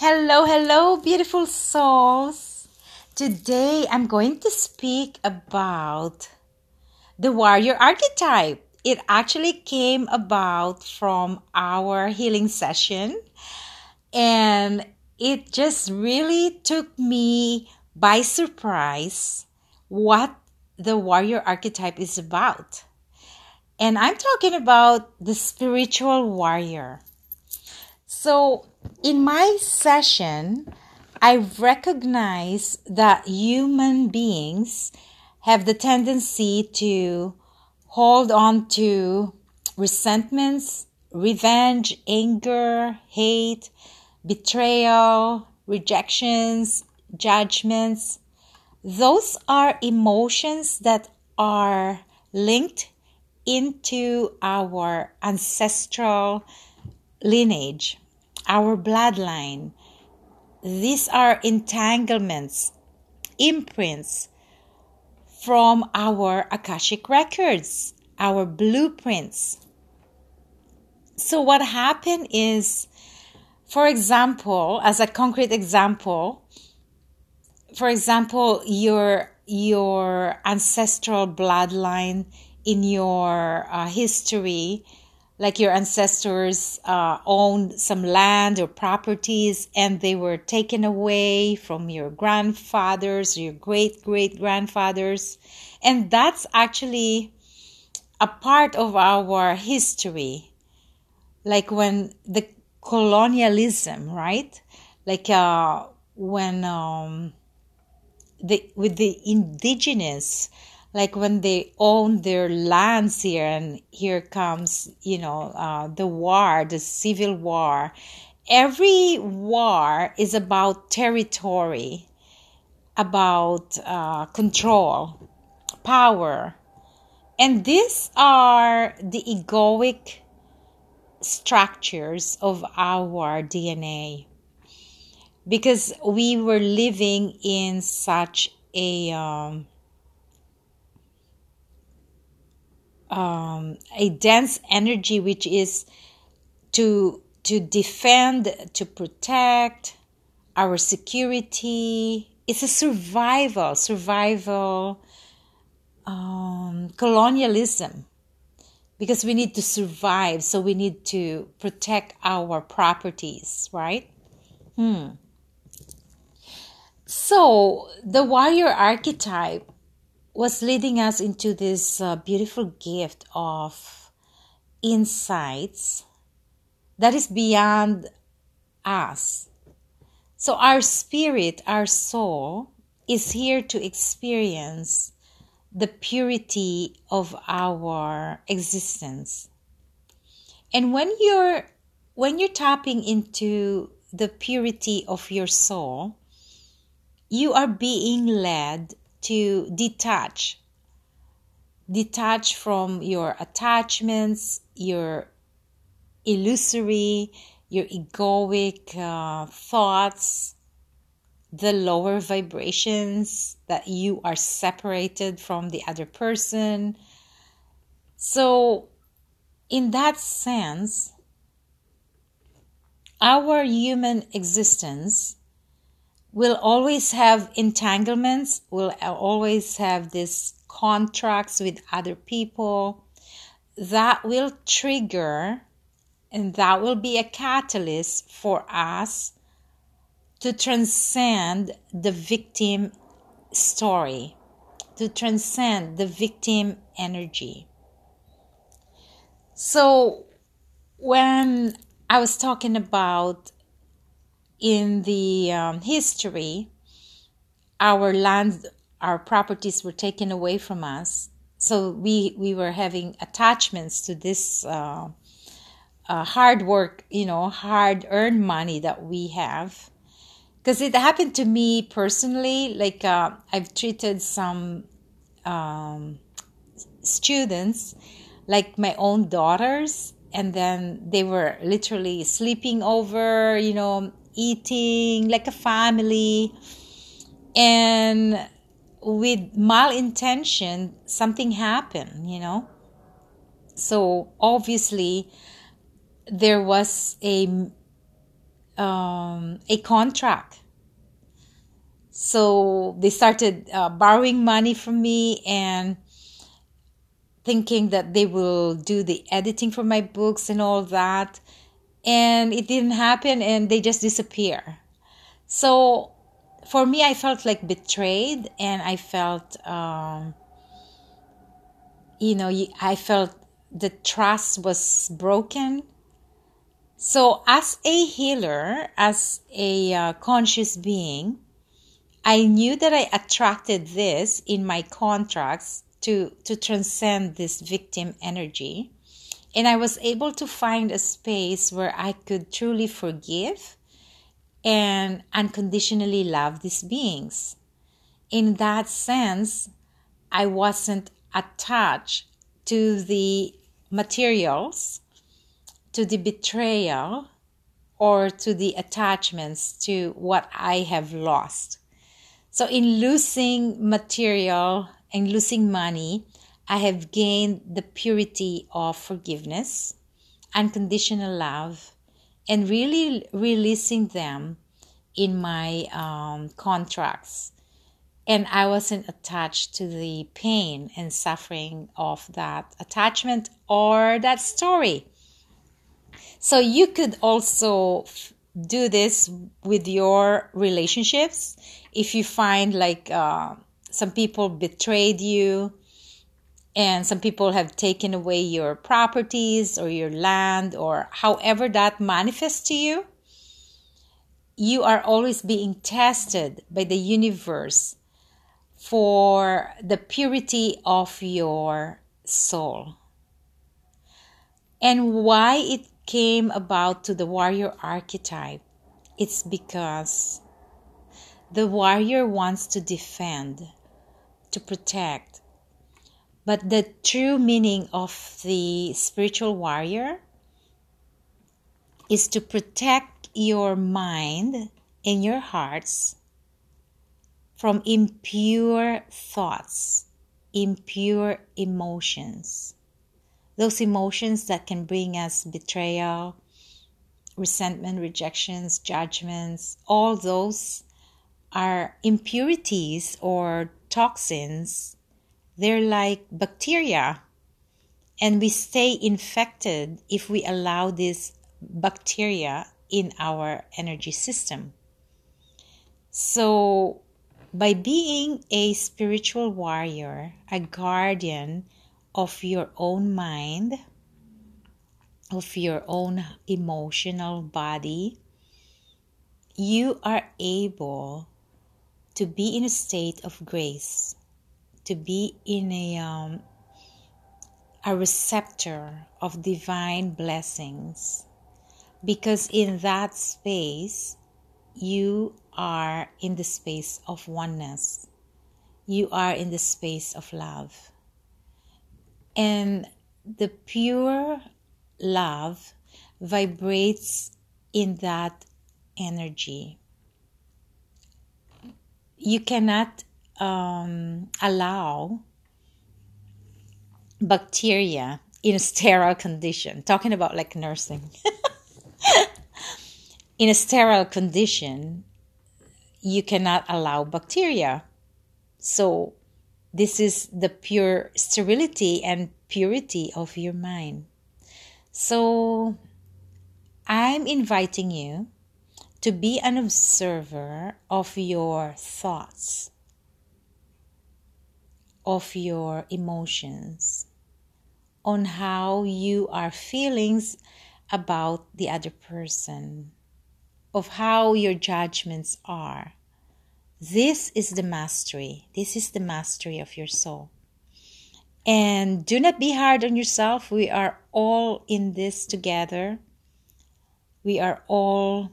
Hello, hello, beautiful souls. Today I'm going to speak about the warrior archetype. It actually came about from our healing session, and it just really took me by surprise what the warrior archetype is about. And I'm talking about the spiritual warrior. So, in my session, I recognize that human beings have the tendency to hold on to resentments, revenge, anger, hate, betrayal, rejections, judgments. Those are emotions that are linked into our ancestral lineage, our bloodline. These are entanglements, imprints from our Akashic records, our blueprints. So, what happened is, for example, as a concrete example, for example, your your ancestral bloodline in your uh, history like your ancestors uh, owned some land or properties and they were taken away from your grandfathers your great great grandfathers. And that's actually a part of our history. Like when the colonialism right? Like uh, when um, the with the indigenous like when they own their lands here and here comes you know uh, the war the civil war. Every war is about territory about uh, control power. And these are the egoic structures of our dna because we were living in such a um, um, a dense energy which is to to defend to protect our security. It's a survival survival um, colonialism. Because we need to survive so we need to protect our properties right? Hmm. So the warrior archetype was leading us into this uh, beautiful gift of insights that is beyond us. So, our spirit, our soul, is here to experience the purity of our existence. And when you're when you're tapping into the purity of your soul, you are being led to detach. Detach from your attachments your illusory your egoic uh, thoughts the lower vibrations that you are separated from the other person. So in that sense our human existence will always have entanglements, we'll always have these contracts with other people that will trigger and that will be a catalyst for us to transcend the victim story, to transcend the victim energy. So, when I was talking about in the um, history, our land, our properties were taken away from us. So we we were having attachments to this uh, uh, hard work, you know, hard earned money that we have. Because it happened to me personally. Like uh, I've treated some um, students like my own daughters and then they were literally sleeping over you know eating like a family and with malintention something happened you know so obviously there was a um, a contract. So they started uh, borrowing money from me and thinking that they will do the editing for my books and all that. And it didn't happen and they just disappear. So for me, I felt like betrayed and I felt, um, you know, I felt the trust was broken. So, as a healer, as a uh, conscious being, I knew that I attracted this in my contracts to, to transcend this victim energy. And I was able to find a space where I could truly forgive and unconditionally love these beings. In that sense, I wasn't attached to the materials, to the betrayal, or to the attachments to what I have lost. So, in losing material and losing money, I have gained the purity of forgiveness, unconditional love, and really releasing them in my um, contracts. And I wasn't attached to the pain and suffering of that attachment or that story. So you could also do this with your relationships. If you find like uh, some people betrayed you, and some people have taken away your properties or your land or however that manifests to you. You are always being tested by the universe for the purity of your soul. And why it came about to the warrior archetype? It's because the warrior wants to defend to protect but the true meaning of the spiritual warrior is to protect your mind and your hearts from impure thoughts, impure emotions. Those emotions that can bring us betrayal, resentment, rejections, judgments, all those are impurities or toxins they're like bacteria. And we stay infected if we allow this bacteria in our energy system. So, by being a spiritual warrior, a guardian of your own mind, of your own emotional body, you are able to be in a state of grace to be in a um, a receptor of divine blessings. Because in that space you are in the space of oneness. You are in the space of love. And the pure love vibrates in that energy. You cannot um, allow bacteria in a sterile condition, talking about like nursing, in a sterile condition, you cannot allow bacteria. So, this is the pure sterility and purity of your mind. So, I'm inviting you to be an observer of your thoughts of your emotions, on how you are feeling about the other person, of how your judgments are. This is the mastery. This is the mastery of your soul. And do not be hard on yourself. We are all in this together. We are all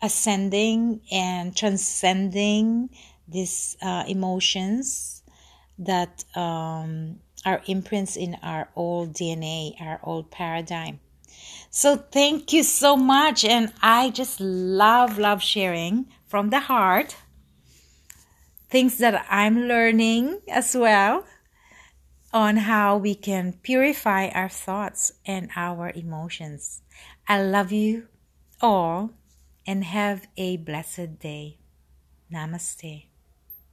ascending and transcending these uh, emotions that um, are imprints in our old DNA, our old paradigm. So thank you so much. And I just love, love sharing from the heart things that I'm learning as well on how we can purify our thoughts and our emotions. I love you all and have a blessed day. Namaste.